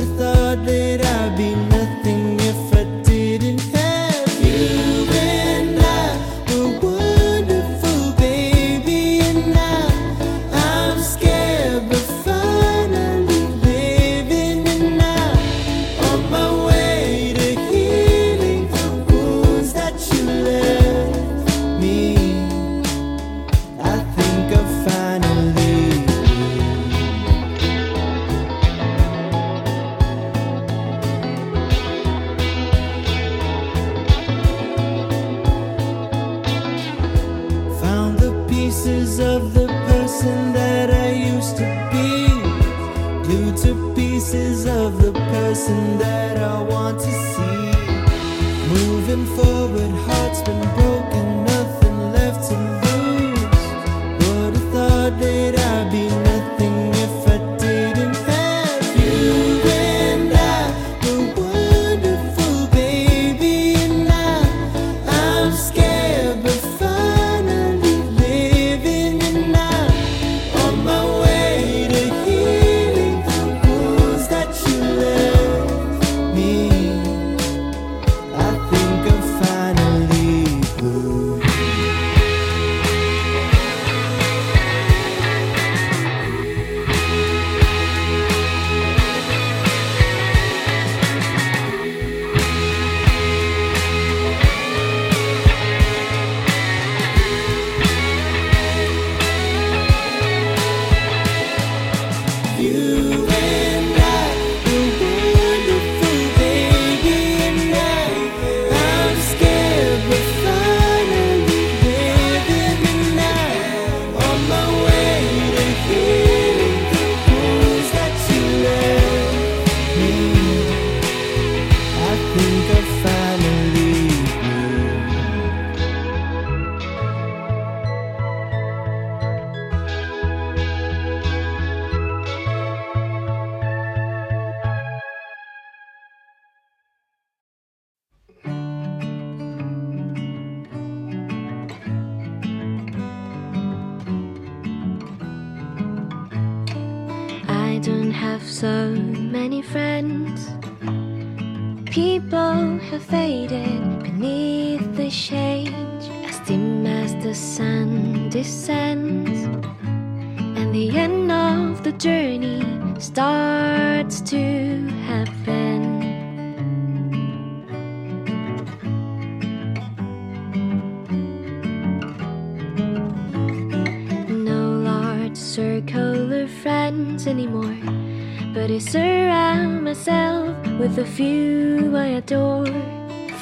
have thought that I'd be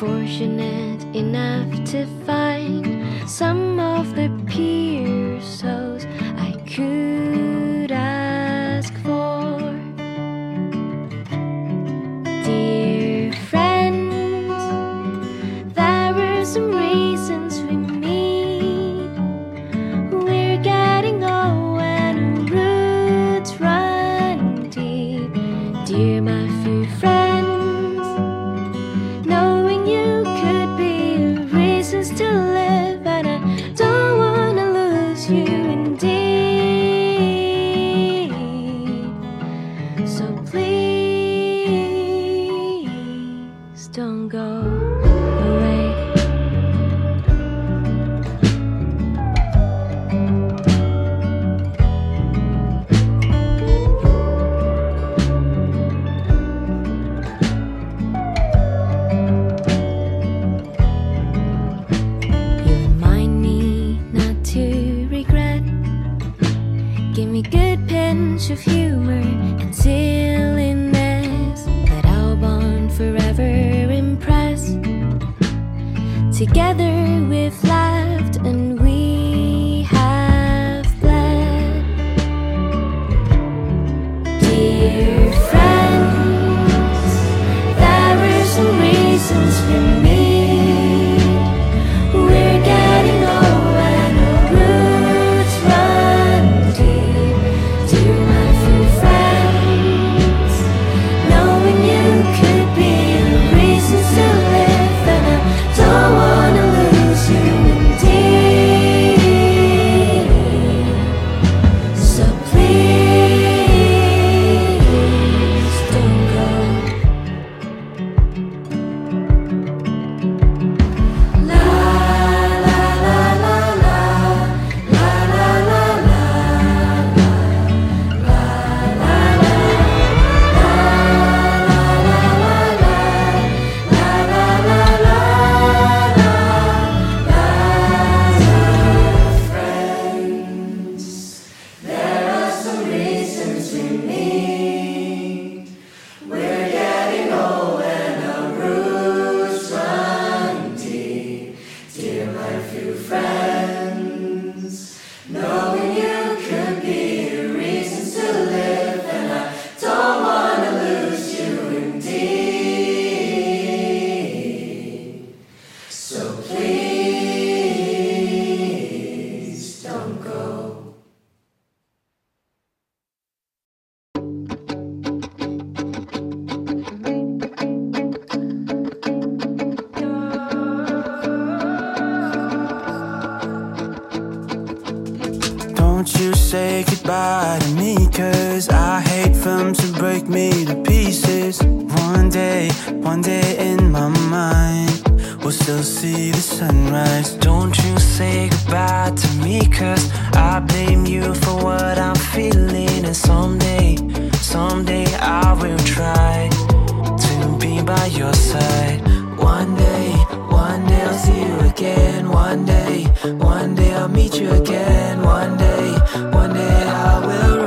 fortunate enough to find someone. Give me good pinch of humor and silliness That I'll bond forever impressed. Together with Hate to break me to pieces. One day, one day in my mind. We'll still see the sunrise. Don't you say goodbye to me Cause I blame you for what I'm feeling. And someday, someday I will try To be by your side. One day, one day I'll see you again. One day, one day I'll meet you again. One day, one day I will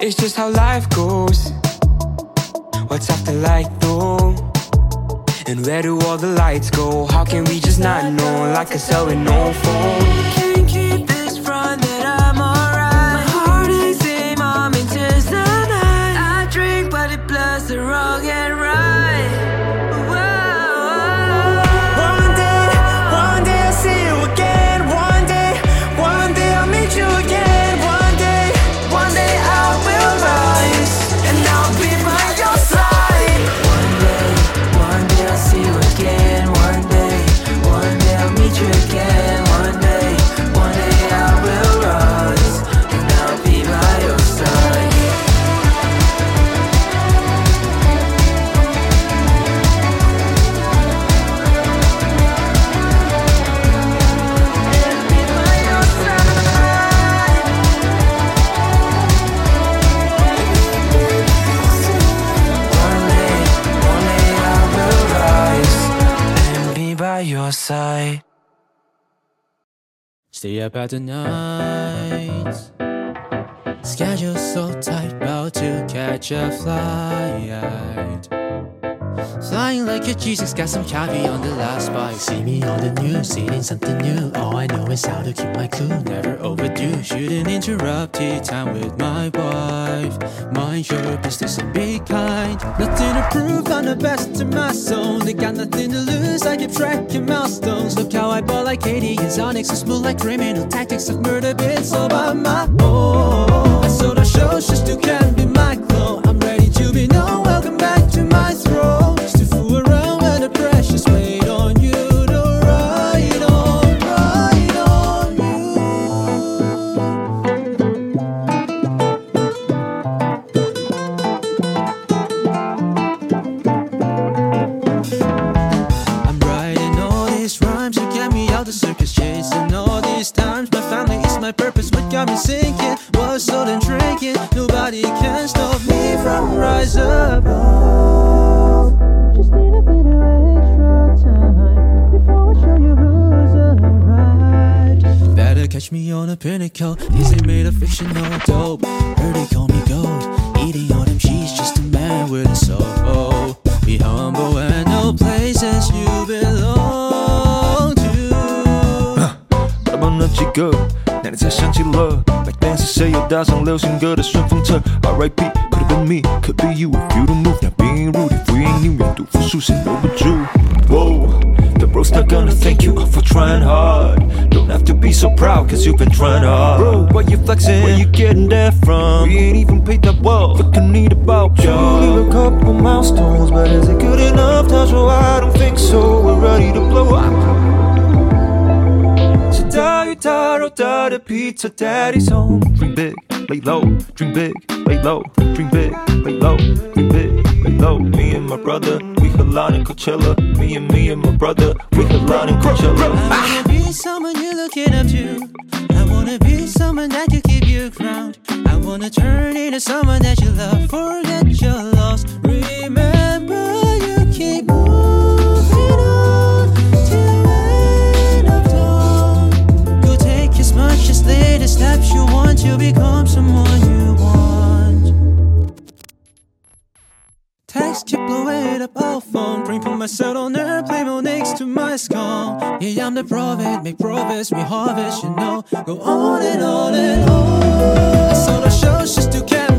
it's just how life goes. What's after though? And where do all the lights go? How can we just not know? Like a cell with no phone. Stay up at the night. Schedule so tight, about to catch a flight. Flying like a Jesus, got some coffee on the last bite. See me on the news, eating something new. All I know is how to keep my cool, never overdue. Shouldn't interrupt tea time with my wife. Mind your business and be kind. Nothing to prove, I'm the best in my zone. They got nothing to lose, I keep tracking milestones. Look how I ball like Katie and Sonic, so smooth like criminal tactics of murder bits all by my own. I sold our just to can be my clone. I'm ready to be from rise above. Just need a little extra time before I show you who's alright. Better catch me on a pinnacle. These ain't made of fictional dope. Heard they call me gold. Eating all them cheese, just a man with a soul. Be humble and no places you belong to. 那么那几个，那你才想起了，Back then 是谁又搭上流行歌的顺风车？R.I.P. on me could be you if you don't move. Now being rude if we ain't even do for Susan no but you. Whoa, the bro's not gonna thank you for trying hard. Don't have to be so proud, cause you've been trying hard. Bro, why you flexing? Where you getting that from? We ain't even paid that well. Fucking need about you. Leave a couple milestones, but is it good enough? Touch well, I don't think so. We're ready to blow up. So die, die, die, the pizza daddy's home. Big lay low. Dream big, lay low. Dream big, lay low. Dream big, lay low. Me and my brother, we Halal in Coachella. Me and me and my brother, we Halal in Coachella. I wanna be someone you're looking up to. I wanna be someone that can keep you ground. I wanna turn into someone that you love. Forget your loss. Remember, Text keep blowing up our phone. Bring put myself on airplane mode next to my skull. Yeah, I'm the prophet, make progress, we harvest, you know. Go on and on and on. I saw the shows just to can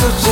so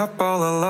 up all alone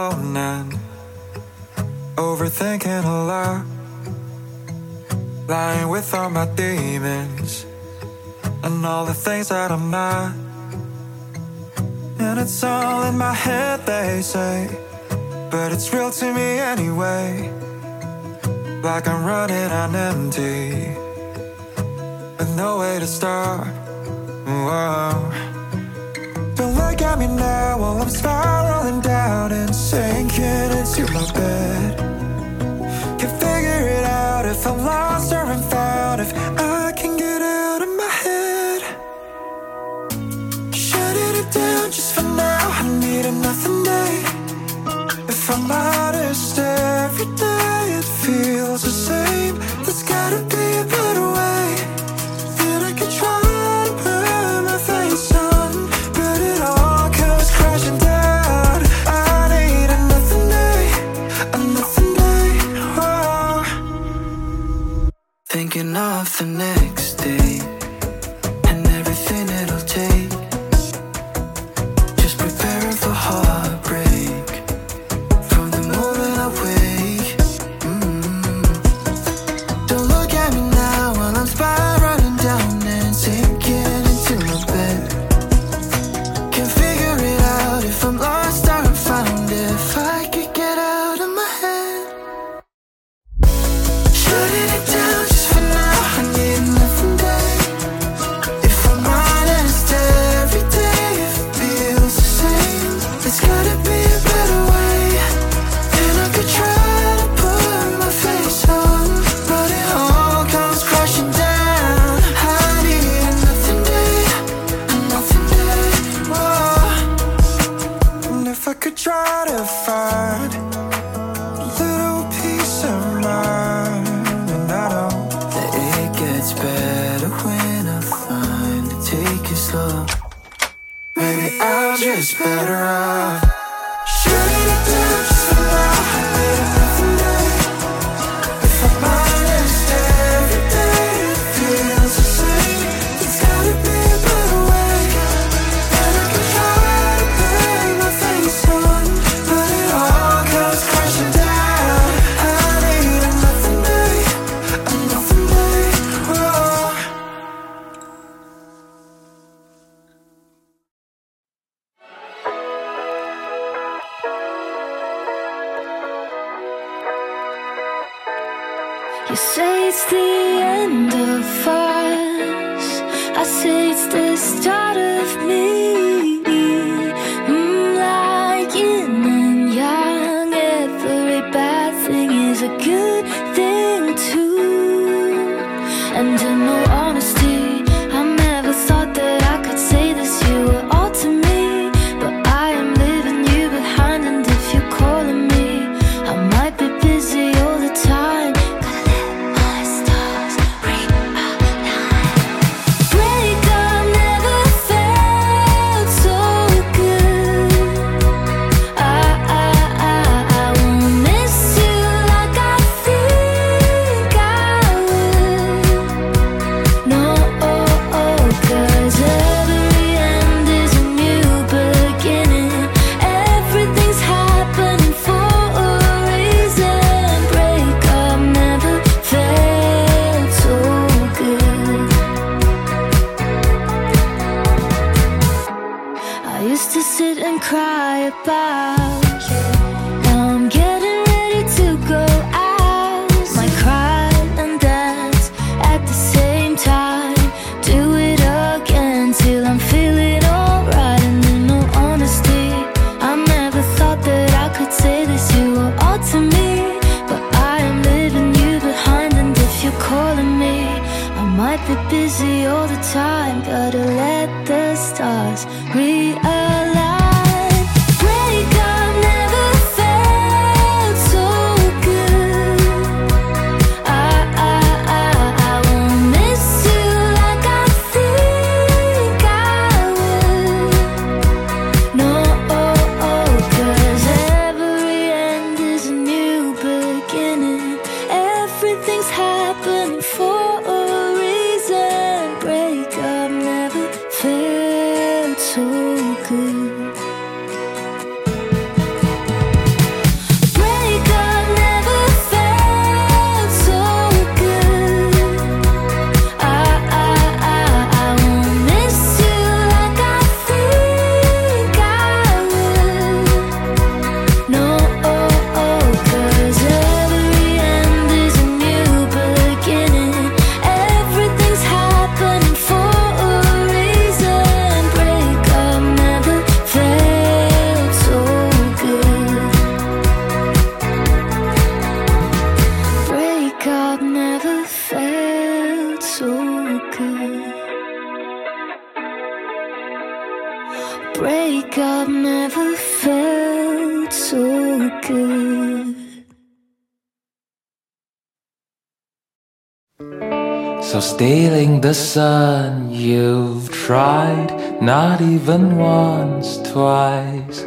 stealing the sun. You've tried not even once, twice.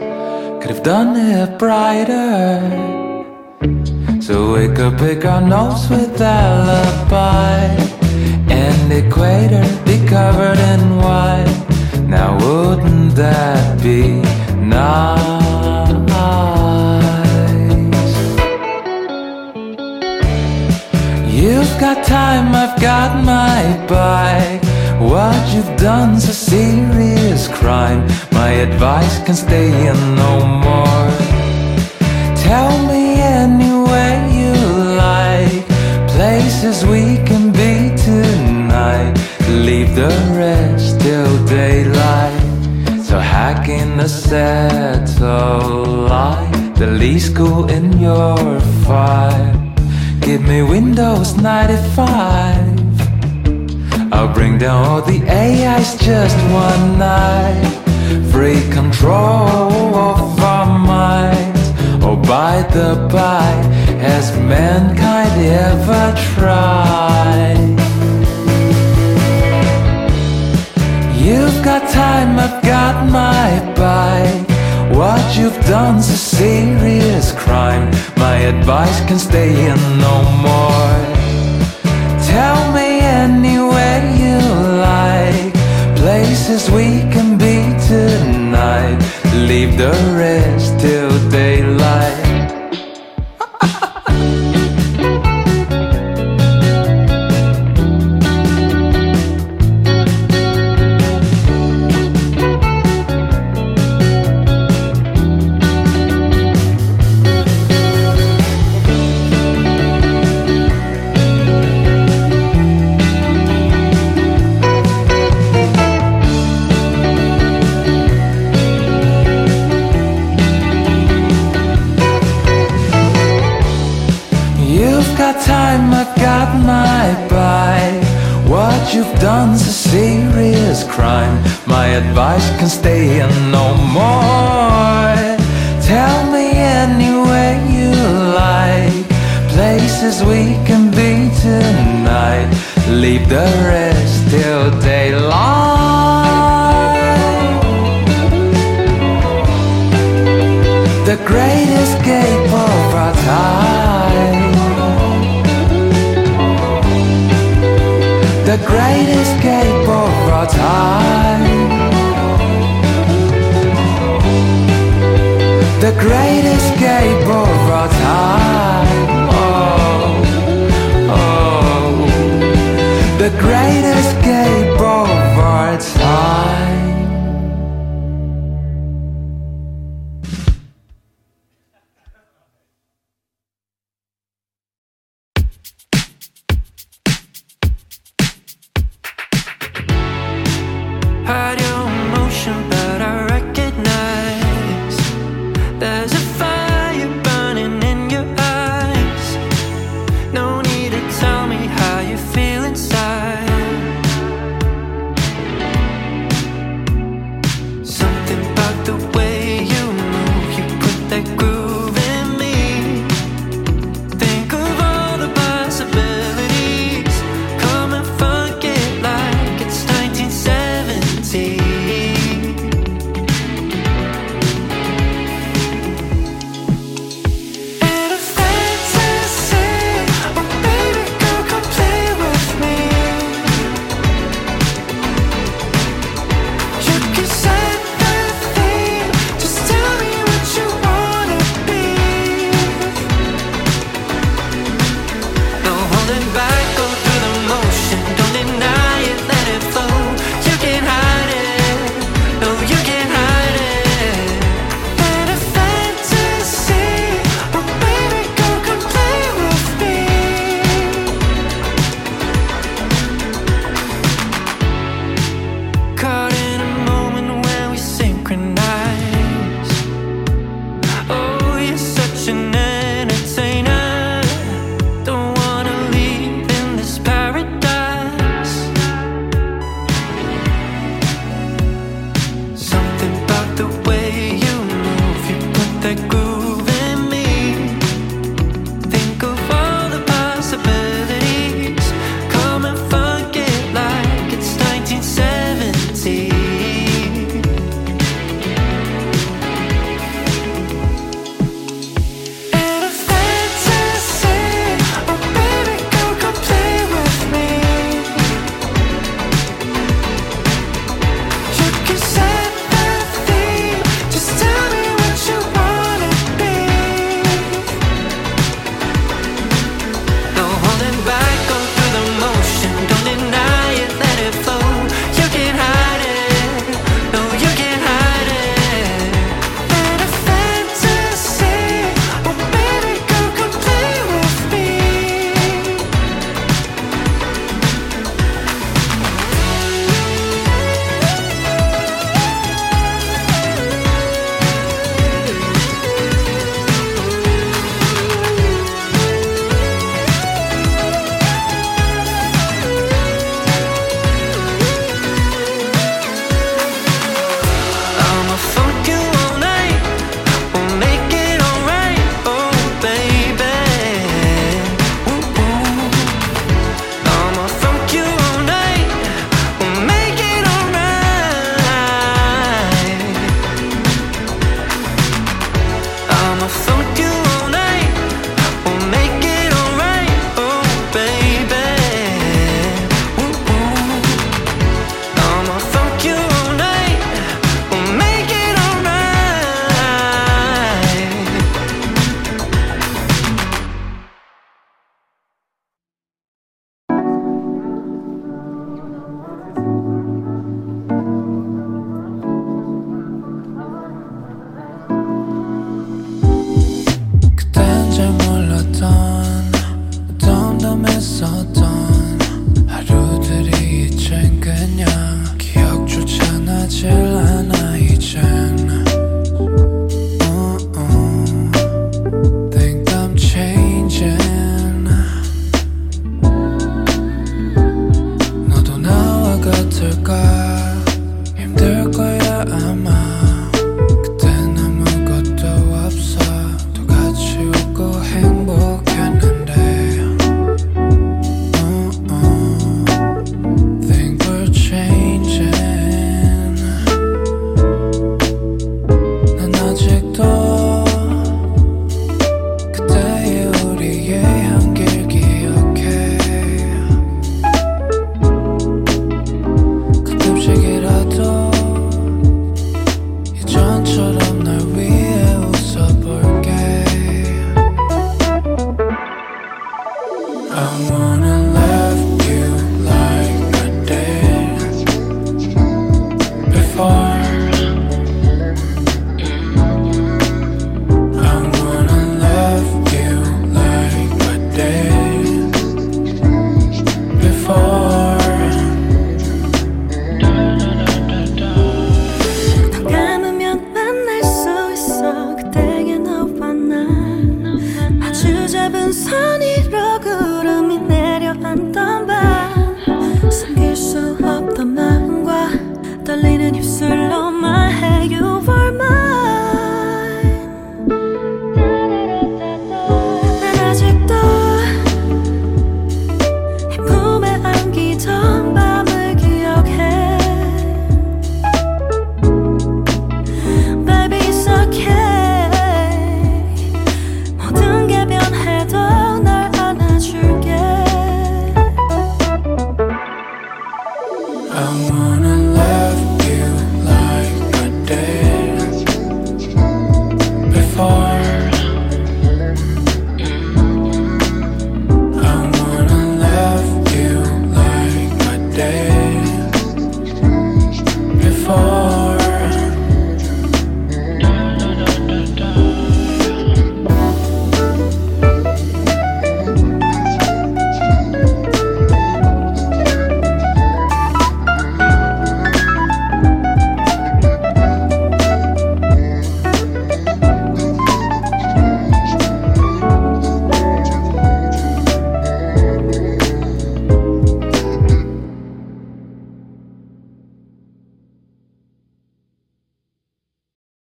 Could have done it brighter. So we could pick our nose with alibi. And equator be covered in white. Now wouldn't that be nice? You've got time, I've got my bike. What you've done's a serious crime. My advice can stay in no more. Tell me anywhere you like, places we can be tonight. Leave the rest till daylight. So hack in the satellite, the least cool in your fire. Give me Windows 95. I'll bring down all the AIs just one night. Free control of our minds. Oh, by the by, has mankind ever tried? You've got time, I've got my body. What you've done's a serious crime. My advice can stay in no more. Tell me anywhere you like. Places we can be tonight. Leave the rest till day. can stay here no more.